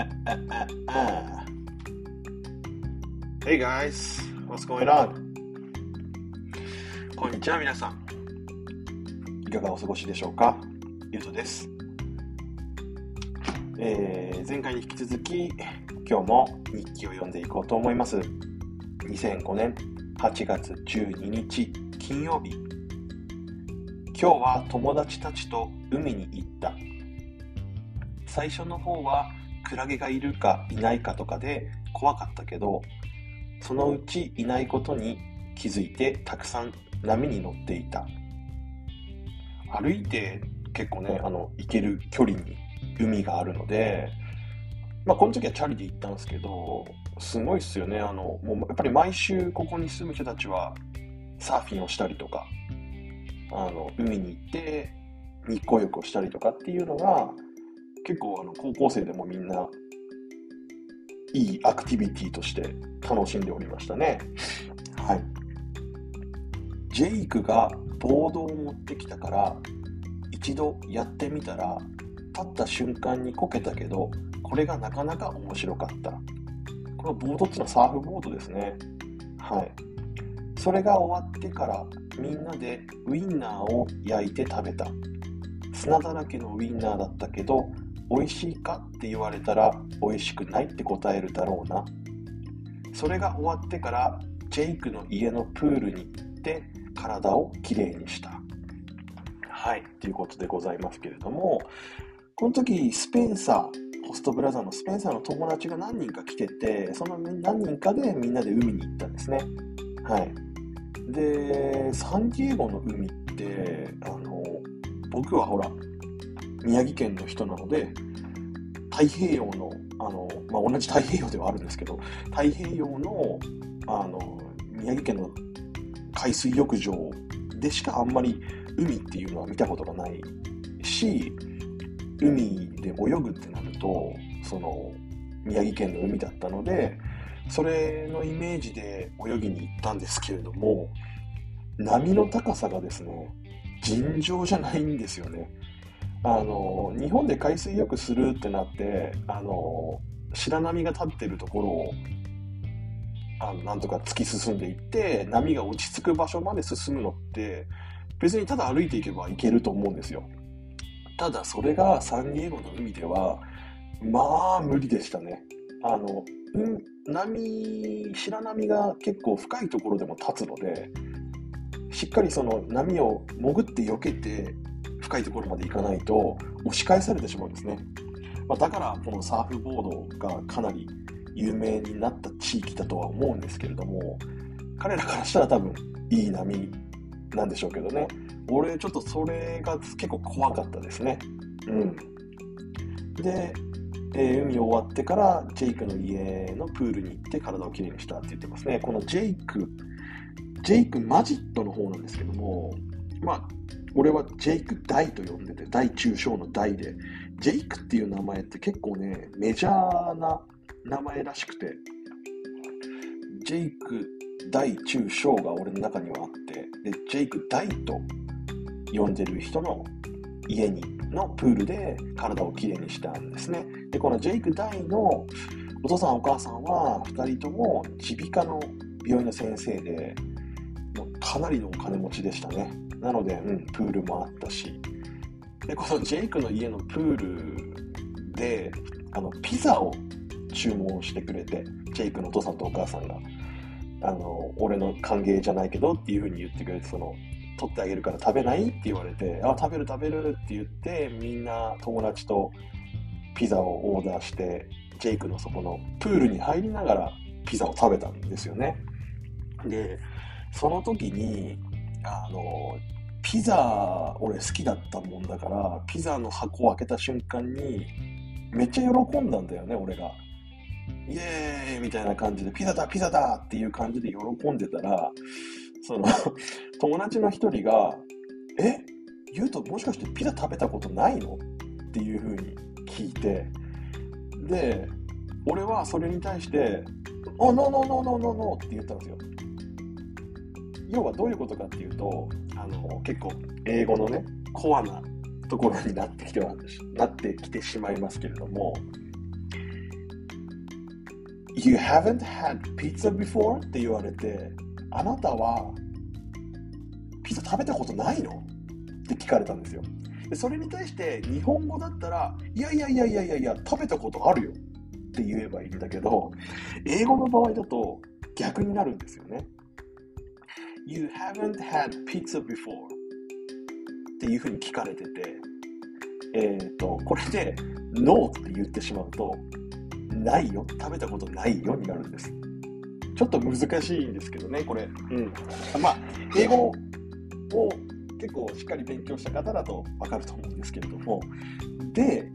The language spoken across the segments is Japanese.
Hey guys, what's going on? こんにちは皆さん。いかがお過ごしでしょうか？ゆうとです。えー、前回に引き続き、今日も日記を読んでいこうと思います。2005年8月12日金曜日。今日は友達たちと海に行った。最初の方はクラゲがいるかいないかとかで怖かったけどそのうちいないことに気づいてたくさん波に乗っていた。歩いて結構ねあの行ける距離に海があるのでまあこの時はチャリで行ったんですけどすごいっすよね。あのもうやっぱり毎週ここに住む人たちはサーフィンをしたりとかあの海に行って日光浴をしたりとかっていうのが結構あの高校生でもみんないいアクティビティとして楽しんでおりましたね。はい。ジェイクがボードを持ってきたから一度やってみたら立った瞬間にこけたけどこれがなかなか面白かった。このボードっていうのはサーフボードですね。はい。それが終わってからみんなでウインナーを焼いて食べた。砂だらけのウインナーだったけど美味しいかって言われたら美味しくないって答えるだろうな。それが終わってからジェイクの家のプールに行って体をきれいにした。はいということでございますけれどもこの時スペンサーホストブラザーのスペンサーの友達が何人か来ててその何人かでみんなで海に行ったんですね。はい。でサンディエゴの海ってあの僕はほら宮城県の人なので太平洋のあの、まあ、同じ太平洋ではあるんですけど太平洋のあの宮城県の海水浴場でしかあんまり海っていうのは見たことがないし海で泳ぐってなるとその宮城県の海だったのでそれのイメージで泳ぎに行ったんですけれども波の高さがですね尋常じゃないんですよね。あの日本で海水浴するってなってあの白波が立ってるところをあのなんとか突き進んでいって波が落ち着く場所まで進むのって別にただ歩いていけば行けると思うんですよ。ただそれがサンディエゴの海ではまあ無理でしたね。あの、うん、波白波が結構深いところでも立つのでしっかりその波を潜って避けて深いところまで行かないと押し返されてしまうんですね、まあ、だからこのサーフボードがかなり有名になった地域だとは思うんですけれども彼らからしたら多分いい波なんでしょうけどね。俺ちょっとそれが結構怖かったですね。うん。で、えー、海終わってからジェイクの家のプールに行って体をきれいにしたって言ってますね。このジェイクジェイクマジットの方なんですけどもまあ俺はジェイク大と呼んでて、大中小の大で、ジェイクっていう名前って結構ね、メジャーな名前らしくて、ジェイク大中小が俺の中にはあって、で、ジェイク大と呼んでる人の家に、のプールで体をきれいにしたんですね。で、このジェイク大のお父さんお母さんは2人とも耳鼻科の病院の先生で、かなりのお金持ちでしたね。なので、うん、プールもあったし。で、このジェイクの家のプールで、あの、ピザを注文してくれて、ジェイクのお父さんとお母さんが、あの、俺の歓迎じゃないけどっていうふうに言ってくれて、その、取ってあげるから食べないって言われて、あ、食べる食べるって言って、みんな友達とピザをオーダーして、ジェイクのそこのプールに入りながらピザを食べたんですよね。で、その時に、あの、ピザ、俺好きだったもんだから、ピザの箱を開けた瞬間に、めっちゃ喜んだんだよね、俺が。イエーイみたいな感じで、ピザだ、ピザだっていう感じで喜んでたら、その、友達の一人が、え？ゆうともしかしてピザ食べたことないの？っていう風に聞いて、で、俺はそれに対して、お、ノーノーノーノーノーノーって言ったんですよ。要はどういうことかっていうと、あの、結構英語のね、コアなところになってきてはなってきてしまいますけれども、You haven't had pizza before? って言われて、あなたはピザ食べたことないの？って聞かれたんですよ。でそれに対して日本語だったら、いやいやいやいやいやいや、食べたことあるよって言えばいいんだけど、英語の場合だと逆になるんですよね。You haven't had pizza before っていうふうに聞かれてて、えっ、ー、と、これで No って言ってしまうと、ないよ、食べたことないよになるんです。ちょっと難しいんですけどね、これ。うん。まあ、英語を結構しっかり勉強した方だとわかると思うんですけれども、で、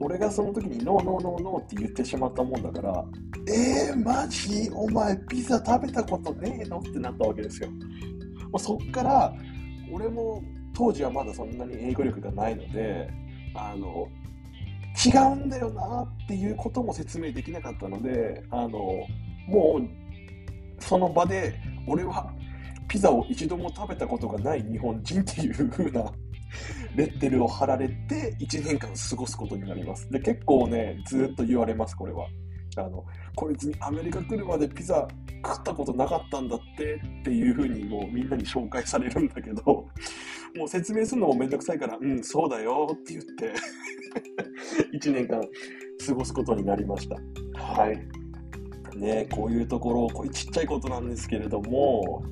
俺がその時にノーノーノーノーって言ってしまったもんだから、えー、マジ？お前ピザ食べたことねえの？ってなったわけですよ。もうそっから、俺も当時はまだそんなに英語力がないので、あの、違うんだよなっていうことも説明できなかったので、あの、もう、その場で、俺はピザを一度も食べたことがない日本人っていう風なレッテルを貼られて1年間過ごすことになります。で、結構ね、ずっと言われます、これは。あの、こいつにアメリカ来るまでピザ食ったことなかったんだってっていう風にもうみんなに紹介されるんだけど、もう説明するのもめんどくさいから、うん、そうだよって言って 1年間過ごすことになりました。はい。ね、こういうところ、こういうちっちゃいことなんですけれども、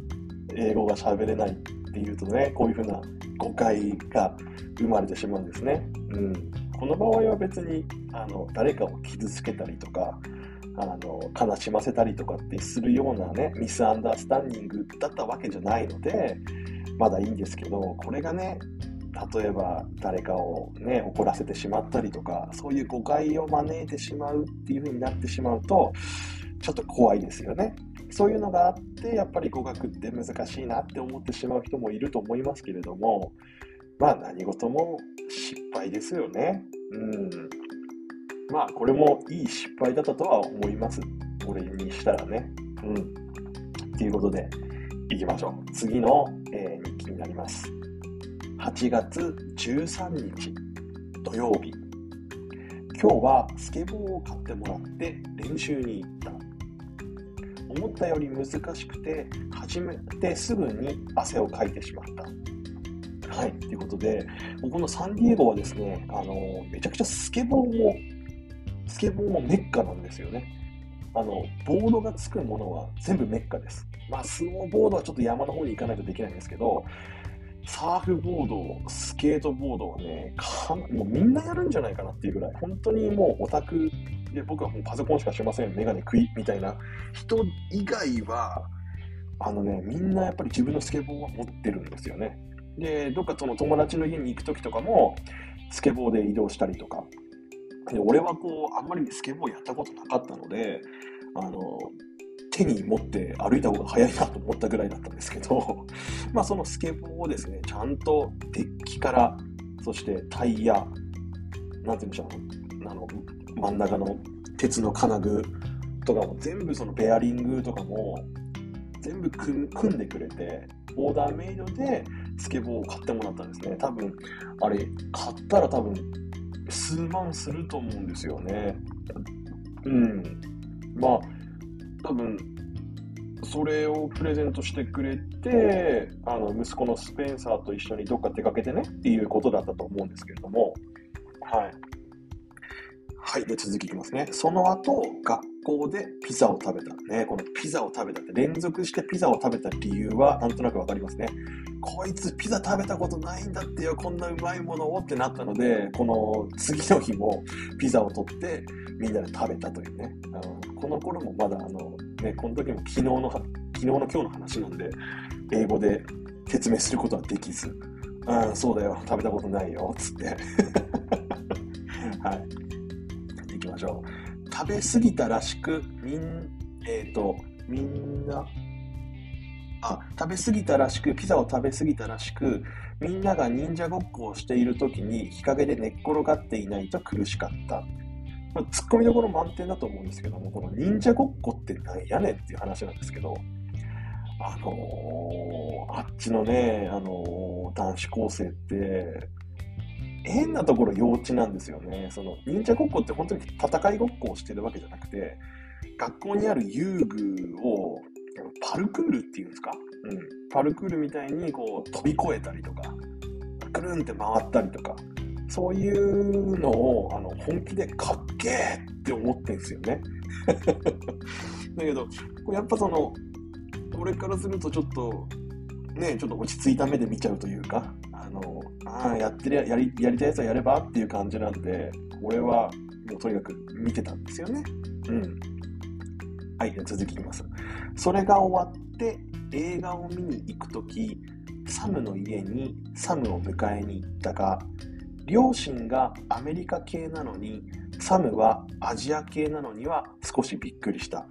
英語が喋れないっていうとね、こういうふうな誤解が生まれてしまうんですね。うん、この場合は別にあの誰かを傷つけたりとか、あの悲しませたりとかってするようなね、ミスアンダースタンディングだったわけじゃないので、まだいいんですけど、これがね、例えば誰かをね、怒らせてしまったりとか、そういう誤解を招いてしまうっていう風になってしまうと、ちょっと怖いですよね。そういうのがあって、やっぱり語学って難しいなって思ってしまう人もいると思いますけれども、まあ何事も失敗ですよね。うん。まあこれもいい失敗だったとは思います。俺にしたらね。うん。ということで、いきましょう。次の、えー、日記になります。8月13日土曜日。今日はスケボーを買ってもらって練習に行った。思ったより難しくて、始めてすぐに汗をかいてしまった。はい、ということで、このサンディエゴはですね、あのめちゃくちゃスケボーも、スケボーもメッカなんですよね。あの、ボードがつくものは全部メッカです。まあ、スノーボードはちょっと山の方に行かないとできないんですけど、サーフボード、スケートボードはね、かもうみんなやるんじゃないかなっていうぐらい、本当にもうオタクで、僕はもうパソコンしかしません、メガネ食いみたいな人以外は、あのね、みんなやっぱり自分のスケボーは持ってるんですよね。で、どっかその友達の家に行く時とかも、スケボーで移動したりとか。で俺はこう、あんまりスケボーやったことなかったので、あの、手に持って歩いた方が早いなと思ったぐらいだったんですけど、まあそのスケボーをですね、ちゃんとデッキから、そしてタイヤ、なんて言うんでしょう、あの、真ん中の鉄の金具とかも全部そのベアリングとかも全部組んでくれて、オーダーメイドでスケボーを買ってもらったんですね。多分、あれ、買ったら多分、数万すると思うんですよね。うん。まあ、多分、それをプレゼントしてくれて、あの、息子のスペンサーと一緒にどっか出かけてねっていうことだったと思うんですけれども、はい。はい。で、続きいきますね。その後、学校でピザを食べた。ね、このピザを食べたって、連続してピザを食べた理由は、なんとなくわかりますね。こいつピザ食べたことないんだってよ、こんなうまいものをってなったので、この次の日もピザを取って、みんなで食べたというね。あのこの頃もまだ、あの、ね、この時も昨日の、昨日の今日の話なんで、英語で説明することはできず、うん、そうだよ、食べたことないよ、つって。はい。ましょう。食べ過ぎたらしく、みん、えっ、ー、と、みんな、あ、食べ過ぎたらしく、ピザを食べ過ぎたらしく、みんなが忍者ごっこをしている時に日陰で寝っ転がっていないと苦しかった。まあ、ツッコミどころ満点だと思うんですけども、この忍者ごっこってなんやねんっていう話なんですけど、あのー、あっちのね、あのー、男子高生って、変なところ幼稚なんですよね。その忍者ごっこって本当に戦いごっこをしてるわけじゃなくて、学校にある遊具をパルクールっていうんですか、うん、パルクールみたいにこう飛び越えたりとか、くるんって回ったりとか、そういうのをあの本気でかっけーって思ってんですよね。だけど、やっぱその、俺からするとちょっと、ね、ちょっと落ち着いた目で見ちゃうというか、あの、ああ、やってるやり、やりたいやつはやればっていう感じなんで、俺はもうとにかく見てたんですよね。うん。はい、続きます。それが終わって映画を見に行くとき、サムの家にサムを迎えに行ったが、両親がアメリカ系なのに、サムはアジア系なのには少しびっくりした。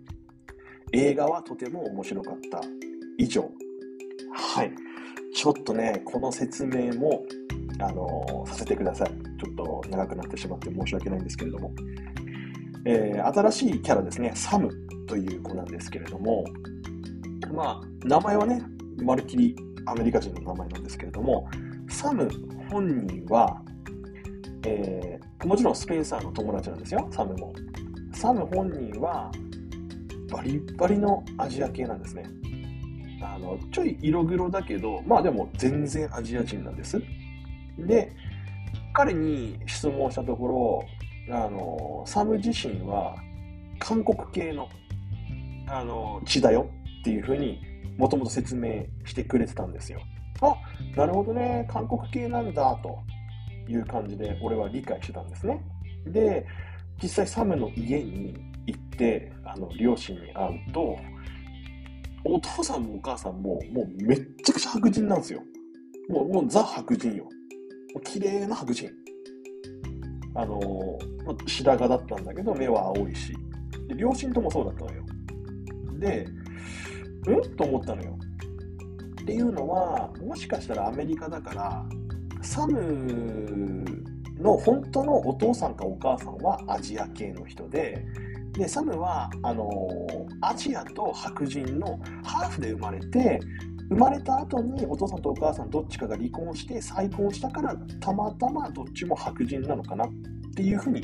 映画はとても面白かった。以上。はい。ちょっとね、この説明も、あの、させてください。ちょっと長くなってしまって申し訳ないんですけれども。えー、新しいキャラですね、サムという子なんですけれども、まあ、名前はね、まるっきりアメリカ人の名前なんですけれども、サム本人は、えー、もちろんスペンサーの友達なんですよ、サムも。サム本人は、バリバリのアジア系なんですね。あの、ちょい色黒だけど、まあでも全然アジア人なんです。で、彼に質問したところ、あの、サム自身は韓国系の、あの、血だよっていうふうにもともと説明してくれてたんですよ。あ、なるほどね、韓国系なんだという感じで俺は理解してたんですね。で、実際サムの家に行って、あの、両親に会うと、お父さんもお母さんももうめっちゃくちゃ白人なんですよ。もう、もうザ白人よ。もう綺麗な白人。あのー、白髪だったんだけど、目は青いし。で、両親ともそうだったのよ。で、うんと思ったのよ。っていうのは、もしかしたらアメリカだから、サムの本当のお父さんかお母さんはアジア系の人で、で、サムは、あのアジアと白人のハーフで生まれて、生まれた後にお父さんとお母さんどっちかが離婚して再婚したからたまたまどっちも白人なのかなっていうふうに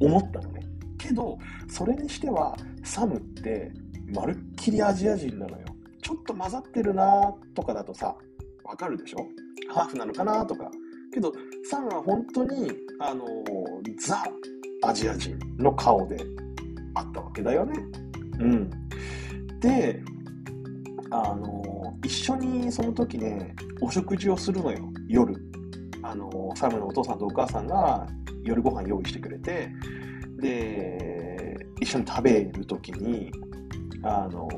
思ったのね。けど、それにしてはサムってまるっきりアジア人なのよ。ちょっと混ざってるなとかだとさ、わかるでしょ？ハーフなのかなとか。けど、サンは本当に、あのザ・アジア人の顔であったわけだよね。うん。で、あの一緒にその時ね、お食事をするのよ、夜。あのサムのお父さんとお母さんが夜ご飯用意してくれて、で、一緒に食べる時に、あの、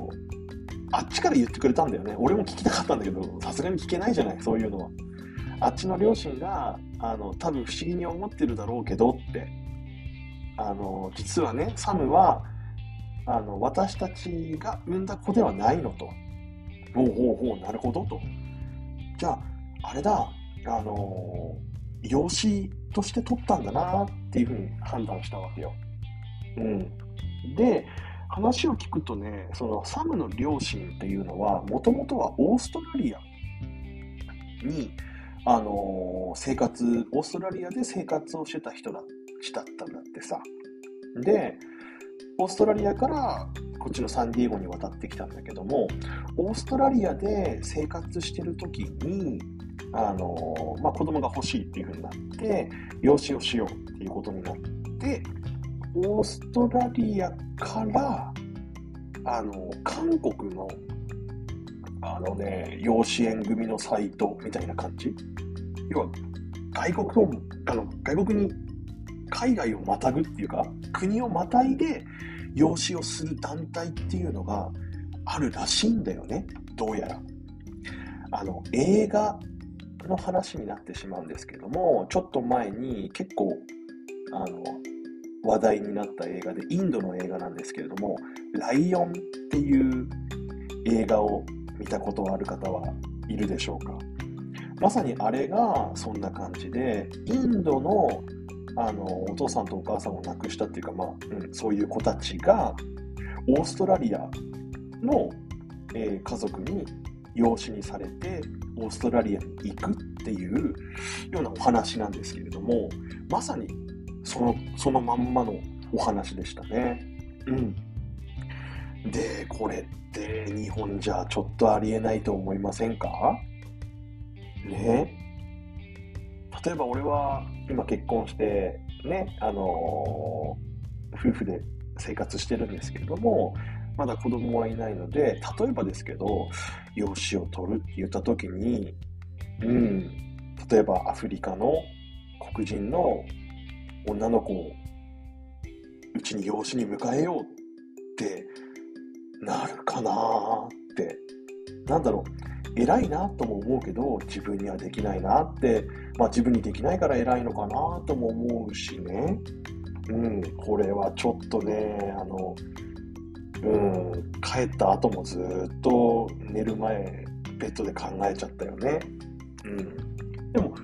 あっちから言ってくれたんだよね。俺も聞きたかったんだけど、さすがに聞けないじゃない、そういうのは。あっちの両親が、あの、多分不思議に思ってるだろうけどって。あの、実はね、サムは、あの、私たちが産んだ子ではないのと。ほうほうほう、なるほどと。じゃあ、あれだ、あの、養子として取ったんだなっていうふうに判断したわけよ。うん。で、話を聞くとね、そのサムの両親っていうのは、もともとはオーストラリアに、あのー、生活、オーストラリアで生活をしてた人だだったんだってさ。で、オーストラリアからこっちのサンディエゴに渡ってきたんだけども、オーストラリアで生活してる時に、あのー、まあ、子供が欲しいっていう風になって、養子をしようっていうことになって、オーストラリアから、あの、韓国の、あのね、養子縁組のサイトみたいな感じ？要は、外国を、あの、外国に、海外をまたぐっていうか、国をまたいで養子をする団体っていうのがあるらしいんだよね、どうやら。あの、映画の話になってしまうんですけども、ちょっと前に結構、あの、話題になった映画で、インドの映画なんですけれども、ライオンっていう映画を見たことある方はいるでしょうかまさにあれがそんな感じで、インドのあのお父さんとお母さんを亡くしたっていうか、まあうん、そういう子たちが、オーストラリアの、えー、家族に養子にされて、オーストラリアに行くっていうようなお話なんですけれども、まさにその、そのまんまのお話でしたね。うん。で、これって日本じゃちょっとありえないと思いませんか？ね例えば俺は今結婚してね、あのー、夫婦で生活してるんですけれども、まだ子供はいないので、例えばですけど、養子を取るって言った時に、うん、例えばアフリカの黒人の女の子をうちに養子に迎えようってなるかなって、なんだろう、偉いなとも思うけど、自分にはできないなって、まあ自分にできないから偉いのかなとも思うしね。うん、これはちょっとね、あの、うん、帰った後もずっと寝る前、ベッドで考えちゃったよね。うん。でも、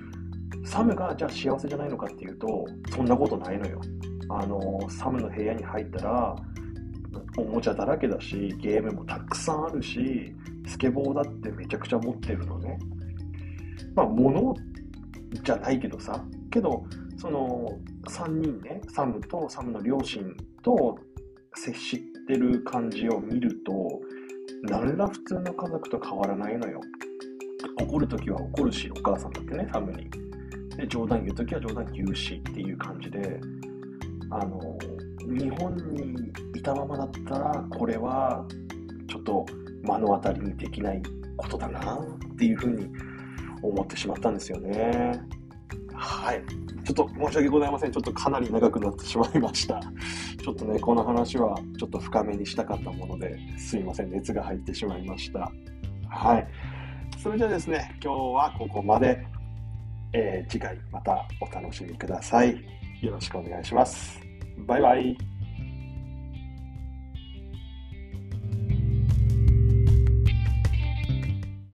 サムがじゃあ幸せじゃないのかっていうと、そんなことないのよ。あの、サムの部屋に入ったら、おもちゃだらけだし、ゲームもたくさんあるし、スケボーだってめちゃくちゃ持ってるのね。まあ、物じゃないけどさ、けど、その3人ね、サムとサムの両親と接してる感じを見ると、何ら普通の家族と変わらないのよ。怒るときは怒るし、お母さんだってね、サムに。で、冗談言うときは冗談言うしっていう感じで、あの、日本にいたままだったら、これはちょっと目の当たりにできないことだなっていうふうに思ってしまったんですよね。はい。ちょっと申し訳ございません。ちょっとかなり長くなってしまいました。ちょっとね、この話はちょっと深めにしたかったもので、すいません。熱が入ってしまいました。はい。それじゃあですね、今日はここまで。えー、次回またお楽しみください。よろしくお願いします。バイバイ。